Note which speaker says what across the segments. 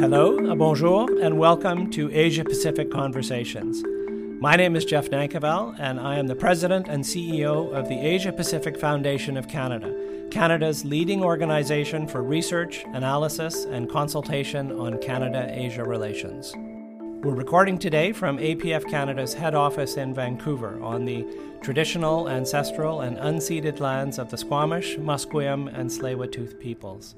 Speaker 1: hello, uh, bonjour, and welcome to Asia Pacific Conversations. My name is Jeff Nankivell, and I am the President and CEO of the Asia Pacific Foundation of Canada, Canada's leading organization for research, analysis, and consultation on Canada Asia relations. We're recording today from APF Canada's head office in Vancouver on the traditional, ancestral, and unceded lands of the Squamish, Musqueam, and Tsleil-Waututh peoples.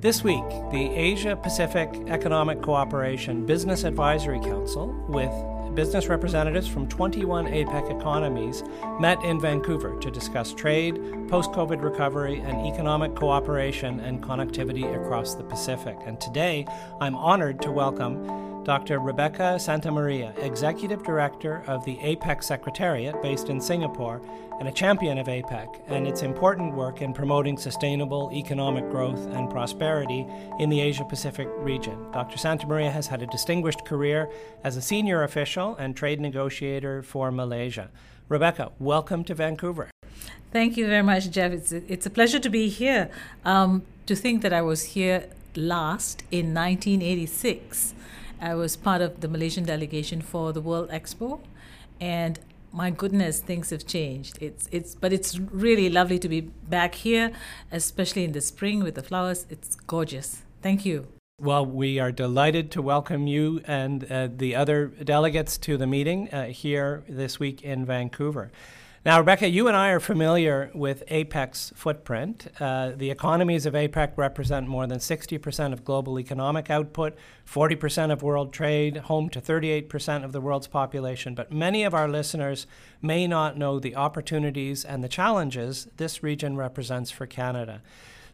Speaker 1: This week, the Asia Pacific Economic Cooperation Business Advisory Council, with business representatives from 21 APEC economies, met in Vancouver to discuss trade, post COVID recovery, and economic cooperation and connectivity across the Pacific. And today, I'm honored to welcome Dr. Rebecca Santamaria, Executive Director of the APEC Secretariat based in Singapore and a champion of APEC and its important work in promoting sustainable economic growth and prosperity in the Asia Pacific region. Dr. Santamaria has had a distinguished career as a senior official and trade negotiator for Malaysia. Rebecca, welcome to Vancouver.
Speaker 2: Thank you very much, Jeff. It's a, it's a pleasure to be here. Um, to think that I was here last in 1986 I was part of the Malaysian delegation for the World Expo, and my goodness, things have changed. It's it's but it's really lovely to be back here, especially in the spring with the flowers. It's gorgeous. Thank you.
Speaker 1: Well, we are delighted to welcome you and uh, the other delegates to the meeting uh, here this week in Vancouver. Now, Rebecca, you and I are familiar with APEC's footprint. Uh, the economies of APEC represent more than 60% of global economic output, 40% of world trade, home to 38% of the world's population. But many of our listeners may not know the opportunities and the challenges this region represents for Canada.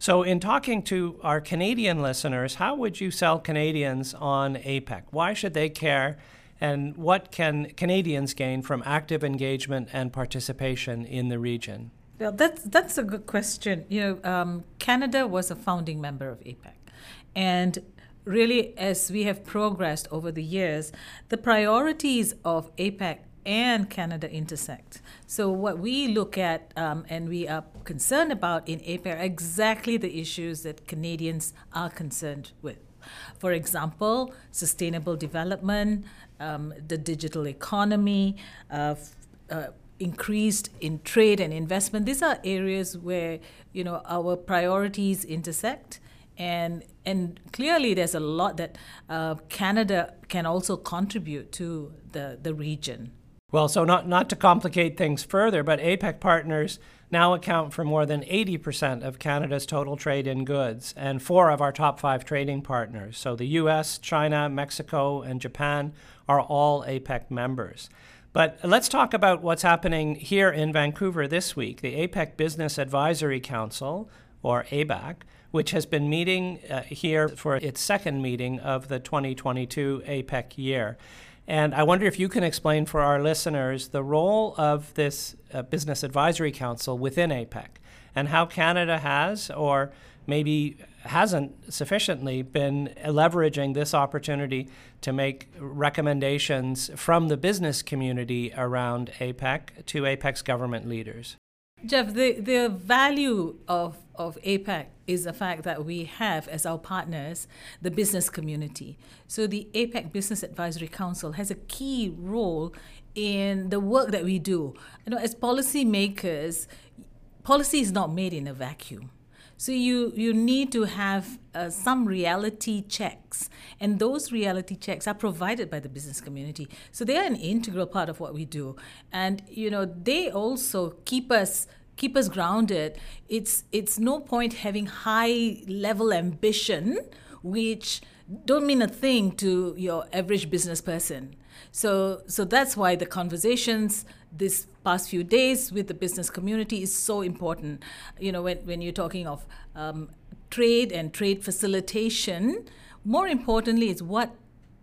Speaker 1: So, in talking to our Canadian listeners, how would you sell Canadians on APEC? Why should they care? And what can Canadians gain from active engagement and participation in the region?
Speaker 2: Well, that's that's a good question. You know, um, Canada was a founding member of APEC, and really, as we have progressed over the years, the priorities of APEC and Canada intersect. So, what we look at um, and we are concerned about in APEC are exactly the issues that Canadians are concerned with. For example, sustainable development, um, the digital economy, uh, uh, increased in trade and investment. These are areas where you know our priorities intersect, and and clearly there's a lot that uh, Canada can also contribute to the the region.
Speaker 1: Well, so not not to complicate things further, but APEC partners now account for more than 80% of Canada's total trade in goods and four of our top five trading partners. So the US, China, Mexico, and Japan are all APEC members. But let's talk about what's happening here in Vancouver this week. The APEC Business Advisory Council, or ABAC, which has been meeting uh, here for its second meeting of the 2022 APEC year. And I wonder if you can explain for our listeners the role of this uh, Business Advisory Council within APEC and how Canada has, or maybe hasn't sufficiently, been leveraging this opportunity to make recommendations from the business community around APEC to APEC's government leaders.
Speaker 2: Jeff, the, the value of, of APEC is the fact that we have as our partners the business community. So the APEC Business Advisory Council has a key role in the work that we do. You know, as policymakers, policy is not made in a vacuum. So you you need to have uh, some reality checks, and those reality checks are provided by the business community. So they are an integral part of what we do, and you know they also keep us keep us grounded. It's it's no point having high level ambition, which don't mean a thing to your average business person. So so that's why the conversations this past few days with the business community is so important. You know, when, when you're talking of um, trade and trade facilitation, more importantly, is what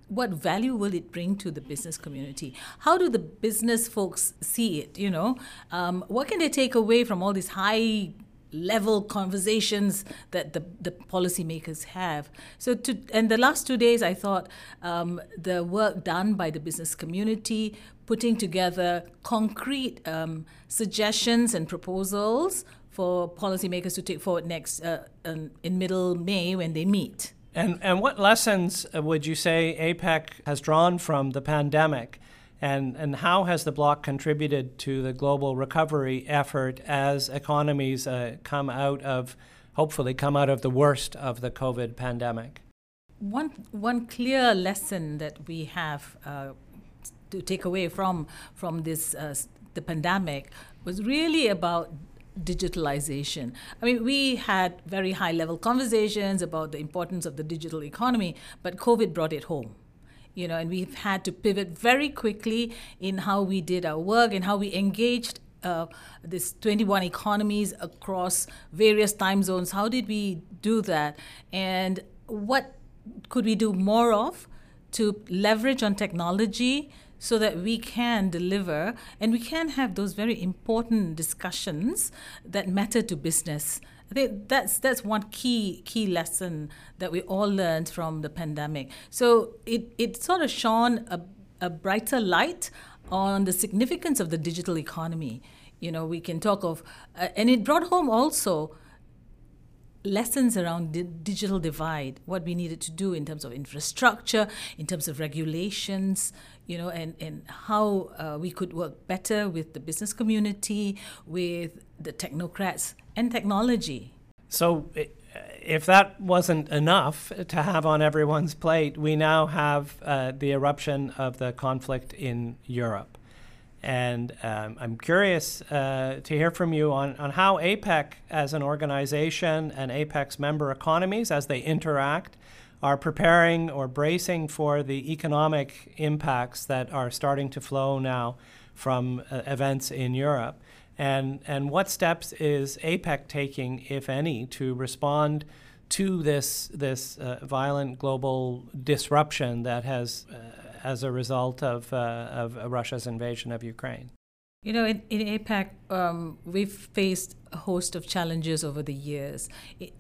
Speaker 2: what value will it bring to the business community? How do the business folks see it? You know, um, what can they take away from all these high level conversations that the, the policymakers have. So, to, and the last two days, I thought um, the work done by the business community, putting together concrete um, suggestions and proposals for policymakers to take forward next uh, um, in middle May when they meet.
Speaker 1: And, and what lessons uh, would you say APEC has drawn from the pandemic? And, and how has the bloc contributed to the global recovery effort as economies uh, come out of, hopefully, come out of the worst of the COVID pandemic?
Speaker 2: One, one clear lesson that we have uh, to take away from, from this, uh, the pandemic was really about digitalization. I mean, we had very high level conversations about the importance of the digital economy, but COVID brought it home. You know, and we've had to pivot very quickly in how we did our work and how we engaged uh, this 21 economies across various time zones. How did we do that? And what could we do more of to leverage on technology so that we can deliver and we can have those very important discussions that matter to business. I think that's that's one key key lesson that we all learned from the pandemic. So it, it sort of shone a, a brighter light on the significance of the digital economy. You know, we can talk of, uh, and it brought home also lessons around the digital divide, what we needed to do in terms of infrastructure, in terms of regulations, you know, and, and how uh, we could work better with the business community, with the technocrats, and technology.
Speaker 1: So, if that wasn't enough to have on everyone's plate, we now have uh, the eruption of the conflict in Europe. And um, I'm curious uh, to hear from you on, on how APEC as an organization and APEC's member economies, as they interact, are preparing or bracing for the economic impacts that are starting to flow now from uh, events in Europe. And, and what steps is APEC taking, if any, to respond to this, this uh, violent global disruption that has uh, as a result of, uh, of Russia's invasion of Ukraine?
Speaker 2: You know, in, in APEC, um, we've faced a host of challenges over the years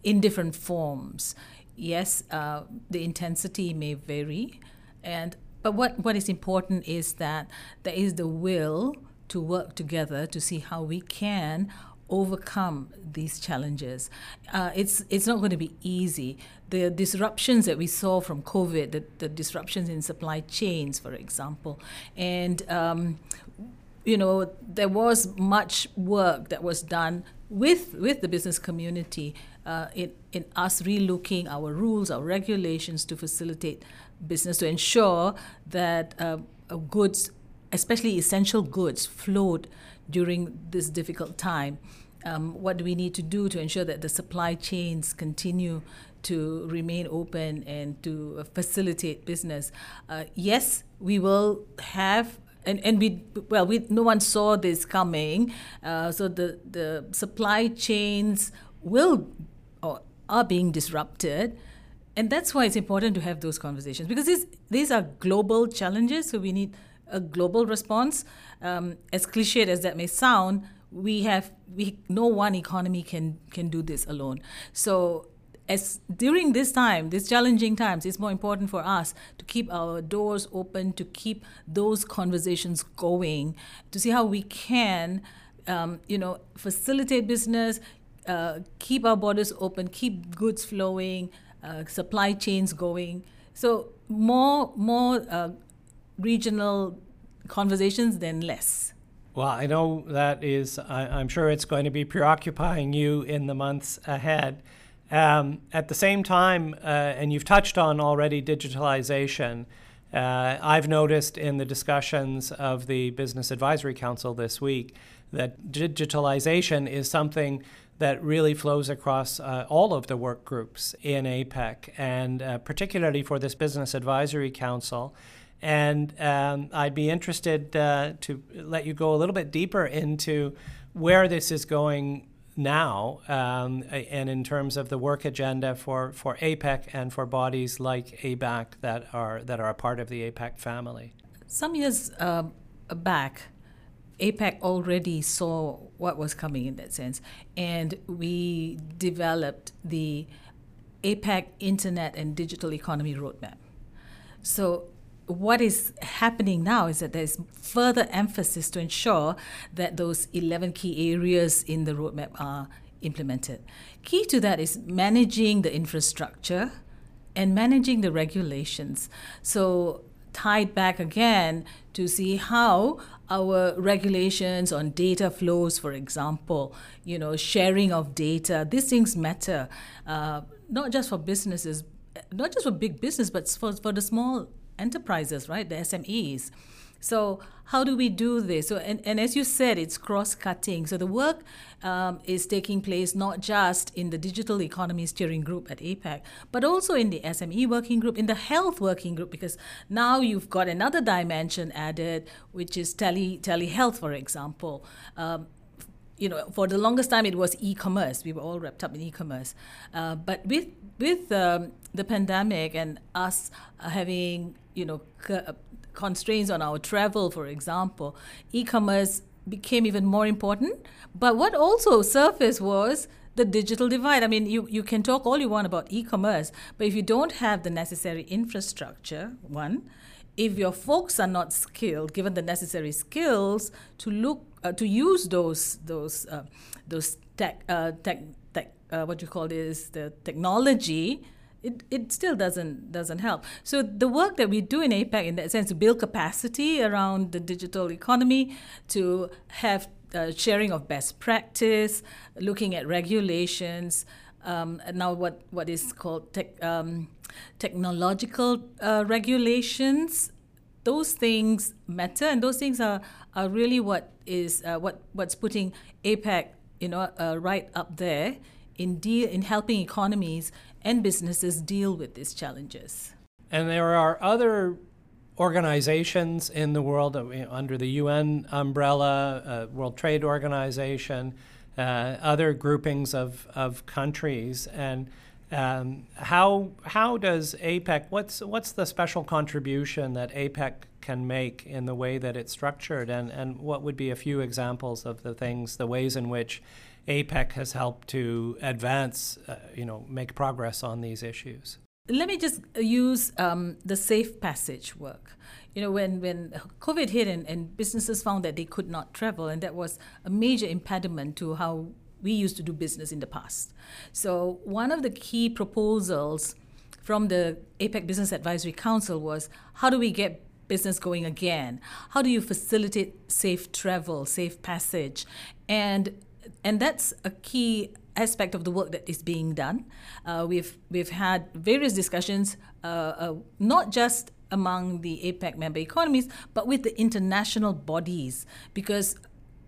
Speaker 2: in different forms. Yes, uh, the intensity may vary, and but what, what is important is that there is the will to work together to see how we can overcome these challenges. Uh, it's it's not going to be easy. The disruptions that we saw from COVID, the, the disruptions in supply chains, for example, and um, you know there was much work that was done with with the business community uh, in in us relooking our rules, our regulations to facilitate business to ensure that uh, goods, especially essential goods, flowed during this difficult time um, what do we need to do to ensure that the supply chains continue to remain open and to facilitate business. Uh, yes, we will have. And, and we well we no one saw this coming, uh, so the, the supply chains will or are being disrupted, and that's why it's important to have those conversations because these these are global challenges. So we need a global response. Um, as cliched as that may sound, we have we no one economy can can do this alone so as during this time these challenging times it's more important for us to keep our doors open to keep those conversations going to see how we can um, you know facilitate business uh, keep our borders open keep goods flowing uh, supply chains going so more more uh, regional conversations than less
Speaker 1: well, I know that is, I, am sure it's going to be preoccupying you in the months ahead. Um, at the same time, uh, and you've touched on already digitalization, uh, I've noticed in the discussions of the Business Advisory Council this week that digitalization is something that really flows across uh, all of the work groups in APEC, and uh, particularly for this Business Advisory Council. And um, I'd be interested uh, to let you go a little bit deeper into where this is going now um, and in terms of the work agenda for, for APEC and for bodies like ABAC that are, that are a part of the APEC family.
Speaker 2: Some years uh, back, APEC already saw what was coming in that sense, and we developed the APEC Internet and Digital Economy Roadmap. So what is happening now is that there's further emphasis to ensure that those 11 key areas in the roadmap are implemented. Key to that is managing the infrastructure and managing the regulations. So, tied back again to see how our regulations on data flows, for example, you know, sharing of data, these things matter, uh, not just for businesses, not just for big business, but for, for the small enterprises, right, the SMEs. So how do we do this? So and, and as you said, it's cross-cutting. So the work um, is taking place not just in the digital economy steering group at APEC, but also in the SME working group, in the health working group, because now you've got another dimension added, which is tele telehealth, for example. Um, you know, for the longest time it was e-commerce. We were all wrapped up in e-commerce, uh, but with with um, the pandemic and us having you know constraints on our travel, for example, e commerce became even more important. But what also surfaced was the digital divide. I mean, you, you can talk all you want about e commerce, but if you don't have the necessary infrastructure, one, if your folks are not skilled, given the necessary skills to look uh, to use those those uh, those tech uh, tech tech uh, what you call this the technology it, it still doesn't doesn't help. So the work that we do in APEC, in that sense, to build capacity around the digital economy, to have uh, sharing of best practice, looking at regulations. Um, now, what what is called tech, um, technological uh, regulations, those things matter, and those things are, are really what is uh, what what's putting APEC, you know, uh, right up there in deal in helping economies and businesses deal with these challenges.
Speaker 1: And there are other organizations in the world under the UN umbrella, uh, World Trade Organization, uh, other groupings of, of countries, and um, how how does APEC what's what's the special contribution that APEC can make in the way that it's structured, and and what would be a few examples of the things, the ways in which APEC has helped to advance, uh, you know, make progress on these issues.
Speaker 2: Let me just use um, the safe passage work. You know, when, when COVID hit and, and businesses found that they could not travel, and that was a major impediment to how we used to do business in the past. So, one of the key proposals from the APEC Business Advisory Council was how do we get business going again? How do you facilitate safe travel, safe passage? And and that's a key aspect of the work that is being done. Uh, we've we've had various discussions, uh, uh, not just among the APEC member economies, but with the international bodies, because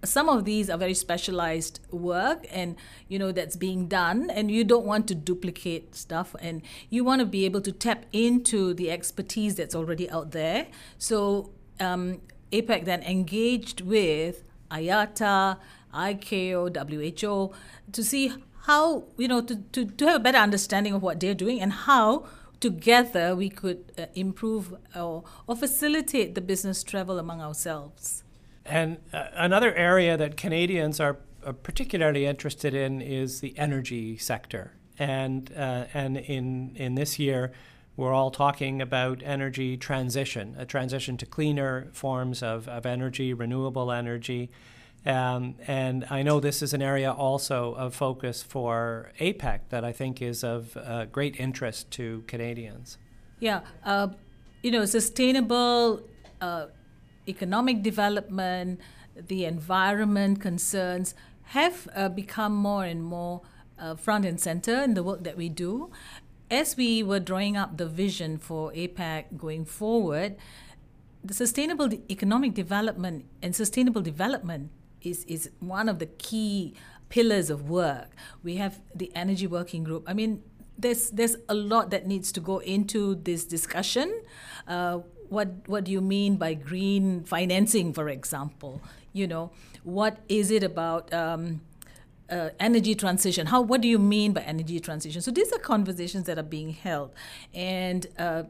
Speaker 2: some of these are very specialized work and you know that's being done and you don't want to duplicate stuff and you want to be able to tap into the expertise that's already out there. So um, apec then engaged with IATA ICAO, WHO, to see how, you know, to, to, to have a better understanding of what they're doing and how together we could uh, improve or, or facilitate the business travel among ourselves.
Speaker 1: And uh, another area that Canadians are particularly interested in is the energy sector. And, uh, and in, in this year, we're all talking about energy transition, a transition to cleaner forms of, of energy, renewable energy. Um, and I know this is an area also of focus for APEC that I think is of uh, great interest to Canadians.
Speaker 2: Yeah, uh, you know, sustainable uh, economic development, the environment concerns have uh, become more and more uh, front and center in the work that we do. As we were drawing up the vision for APEC going forward, the sustainable economic development and sustainable development is, is one of the key pillars of work. We have the energy working group. I mean, there's there's a lot that needs to go into this discussion. Uh, what what do you mean by green financing, for example? You know, what is it about? Um, uh, energy transition. How? What do you mean by energy transition? So these are conversations that are being held, and uh,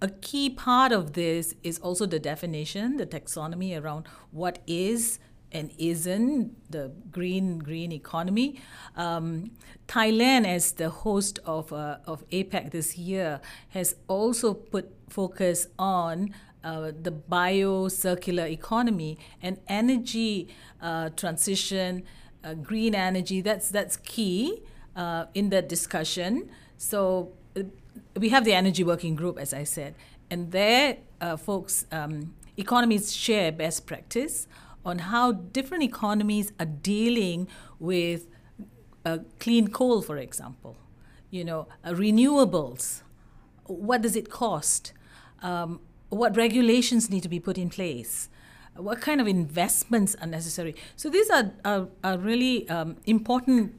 Speaker 2: a key part of this is also the definition, the taxonomy around what is and isn't the green green economy. Um, Thailand, as the host of uh, of APEC this year, has also put focus on uh, the bio circular economy and energy uh, transition, uh, green energy. That's that's key uh, in that discussion. So we have the energy working group, as I said, and there, uh, folks, um, economies share best practice on how different economies are dealing with uh, clean coal, for example, you know, uh, renewables. What does it cost? Um, what regulations need to be put in place? What kind of investments are necessary? So these are, are, are really um, important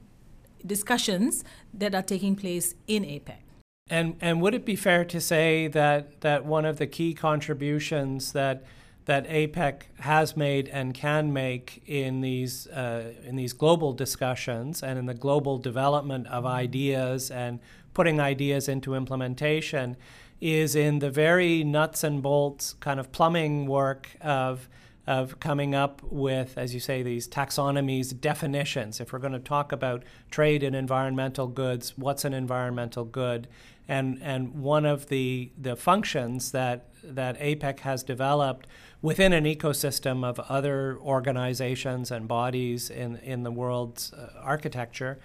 Speaker 2: discussions that are taking place in APEC.
Speaker 1: And and would it be fair to say that that one of the key contributions that that APEC has made and can make in these uh, in these global discussions and in the global development of ideas and putting ideas into implementation is in the very nuts and bolts kind of plumbing work of of coming up with, as you say, these taxonomies, definitions. If we're going to talk about trade in environmental goods, what's an environmental good? And and one of the the functions that that APEC has developed within an ecosystem of other organizations and bodies in in the world's uh, architecture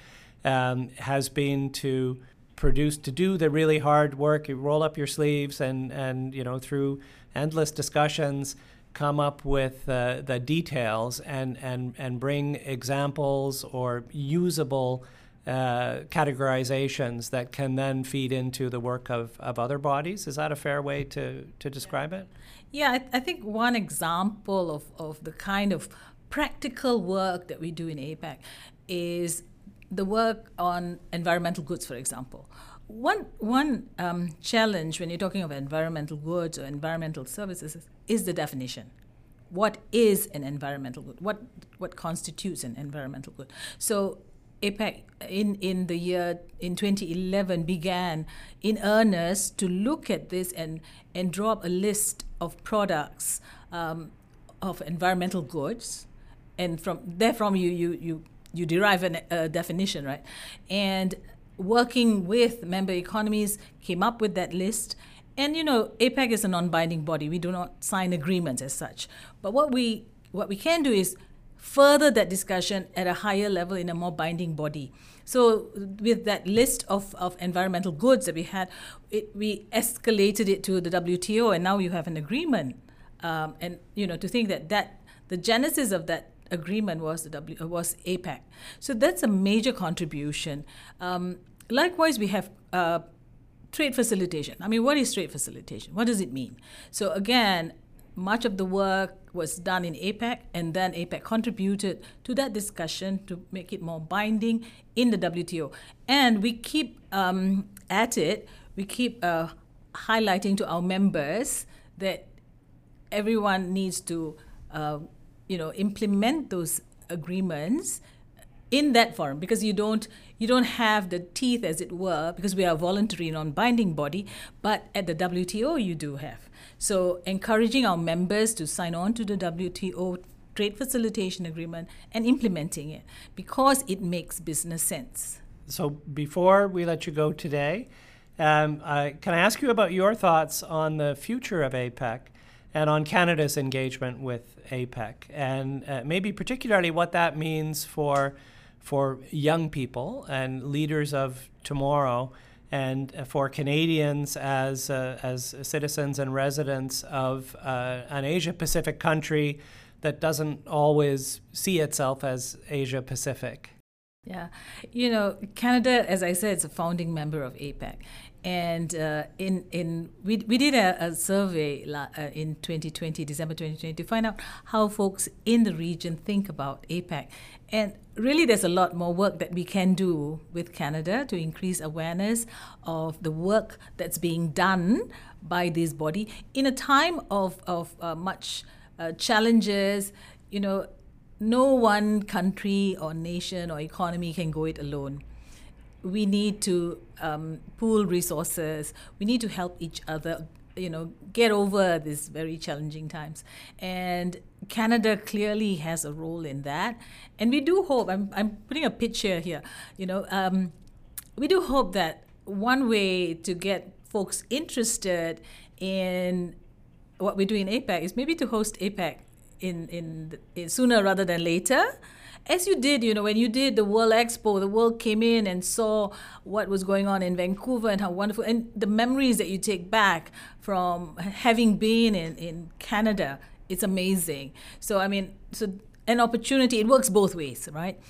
Speaker 1: um, has been to produce to do the really hard work. You roll up your sleeves and and you know through endless discussions come up with uh, the details and, and, and bring examples or usable uh, categorizations that can then feed into the work of, of other bodies. Is that a fair way to, to describe it?
Speaker 2: Yeah, I, I think one example of, of the kind of practical work that we do in APEC is the work on environmental goods, for example. One, one um, challenge when you're talking about environmental goods or environmental services is, is the definition. What is an environmental good? What, what constitutes an environmental good? So APEC in, in the year in 2011 began in earnest to look at this and, and draw up a list of products um, of environmental goods. And from therefrom you, you, you, you derive a definition, right? And working with member economies, came up with that list. And you know, APEC is a non-binding body. We do not sign agreements as such. But what we what we can do is further that discussion at a higher level in a more binding body. So with that list of, of environmental goods that we had, it, we escalated it to the WTO, and now you have an agreement. Um, and you know, to think that that the genesis of that agreement was the w, was APEC. So that's a major contribution. Um, likewise, we have uh, trade facilitation. I mean, what is trade facilitation? What does it mean? So again, much of the work was done in APEC, and then APEC contributed to that discussion to make it more binding in the WTO. And we keep um, at it, we keep uh, highlighting to our members that everyone needs to, uh, you know, implement those agreements in that forum because you don't you don't have the teeth as it were because we are a voluntary non-binding body but at the WTO you do have. So encouraging our members to sign on to the WTO trade facilitation agreement and implementing it because it makes business sense.
Speaker 1: So before we let you go today um, uh, can I ask you about your thoughts on the future of APEC and on Canada's engagement with APEC, and uh, maybe particularly what that means for for young people and leaders of tomorrow, and for Canadians as uh, as citizens and residents of uh, an Asia Pacific country that doesn't always see itself as Asia Pacific.
Speaker 2: Yeah, you know, Canada, as I said, is a founding member of APEC, and uh, in in we, we did a, a survey uh, in 2020 December 2020 to find out how folks in the region think about APEC, and really, there's a lot more work that we can do with Canada to increase awareness of the work that's being done by this body in a time of, of uh, much uh, challenges. You know, no one country or nation or economy can go it alone. We need to um, pool resources. We need to help each other you know get over these very challenging times. And canada clearly has a role in that. And we do hope i'm, I'm putting a picture here you know um, we do hope that one way to get folks interested in what we do in apec is maybe to host apec in, in, in sooner rather than later as you did, you know, when you did the World Expo, the world came in and saw what was going on in Vancouver and how wonderful, and the memories that you take back from having been in, in Canada, it's amazing. So, I mean, so an opportunity, it works both ways, right?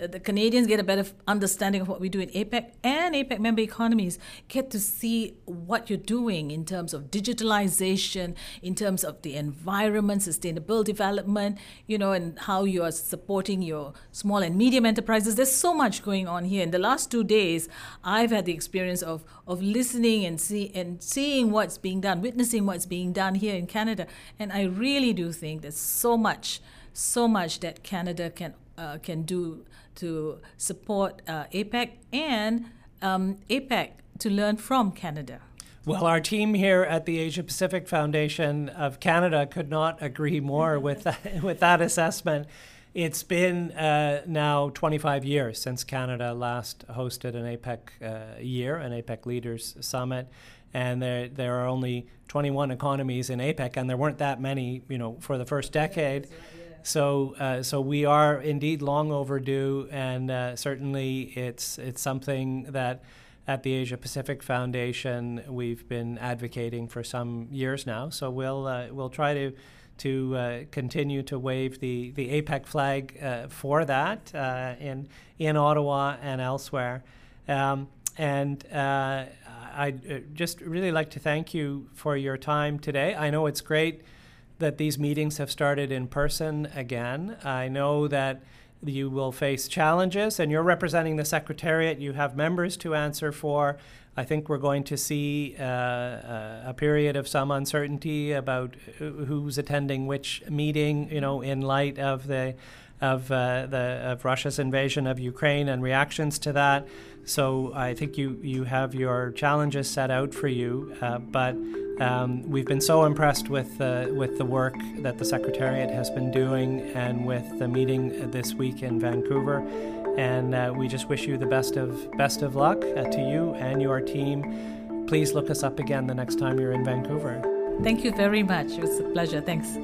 Speaker 2: Uh, the Canadians get a better understanding of what we do in APEC, and APEC member economies get to see what you're doing in terms of digitalization, in terms of the environment, sustainable development, you know, and how you are supporting your small and medium enterprises. There's so much going on here. In the last two days, I've had the experience of of listening and see and seeing what's being done, witnessing what's being done here in Canada, and I really do think there's so much, so much that Canada can uh, can do to support uh, APEC and um, APEC to learn from Canada.
Speaker 1: Well, our team here at the Asia Pacific Foundation of Canada could not agree more with that, with that assessment. It's been uh, now 25 years since Canada last hosted an APEC uh, year, an APEC Leaders Summit, and there there are only 21 economies in APEC, and there weren't that many, you know, for the first decade. So, uh, so we are indeed long overdue, and uh, certainly it's it's something that at the Asia Pacific Foundation we've been advocating for some years now. So we'll uh, we'll try to to uh, continue to wave the the APEC flag uh, for that uh, in in Ottawa and elsewhere. Um, and I'd just really like to thank you for your time today. I know it's great that these meetings have started in person again. I know that you will face challenges, and you're representing the Secretariat. You have members to answer for. I think we're going to see uh, uh, a period of some uncertainty about who's attending which meeting, you know, in light of the of uh, the of Russia's invasion of Ukraine and reactions to that. So I think you you have your challenges set out for you, uh, but um, we've been so impressed with uh, with the work that the Secretariat has been doing and with the meeting this week in Vancouver. And uh, we just wish you the best of best of luck uh, to you and your team. Please look us up again the next time you're in Vancouver.
Speaker 2: Thank you very much. It was a pleasure. Thanks.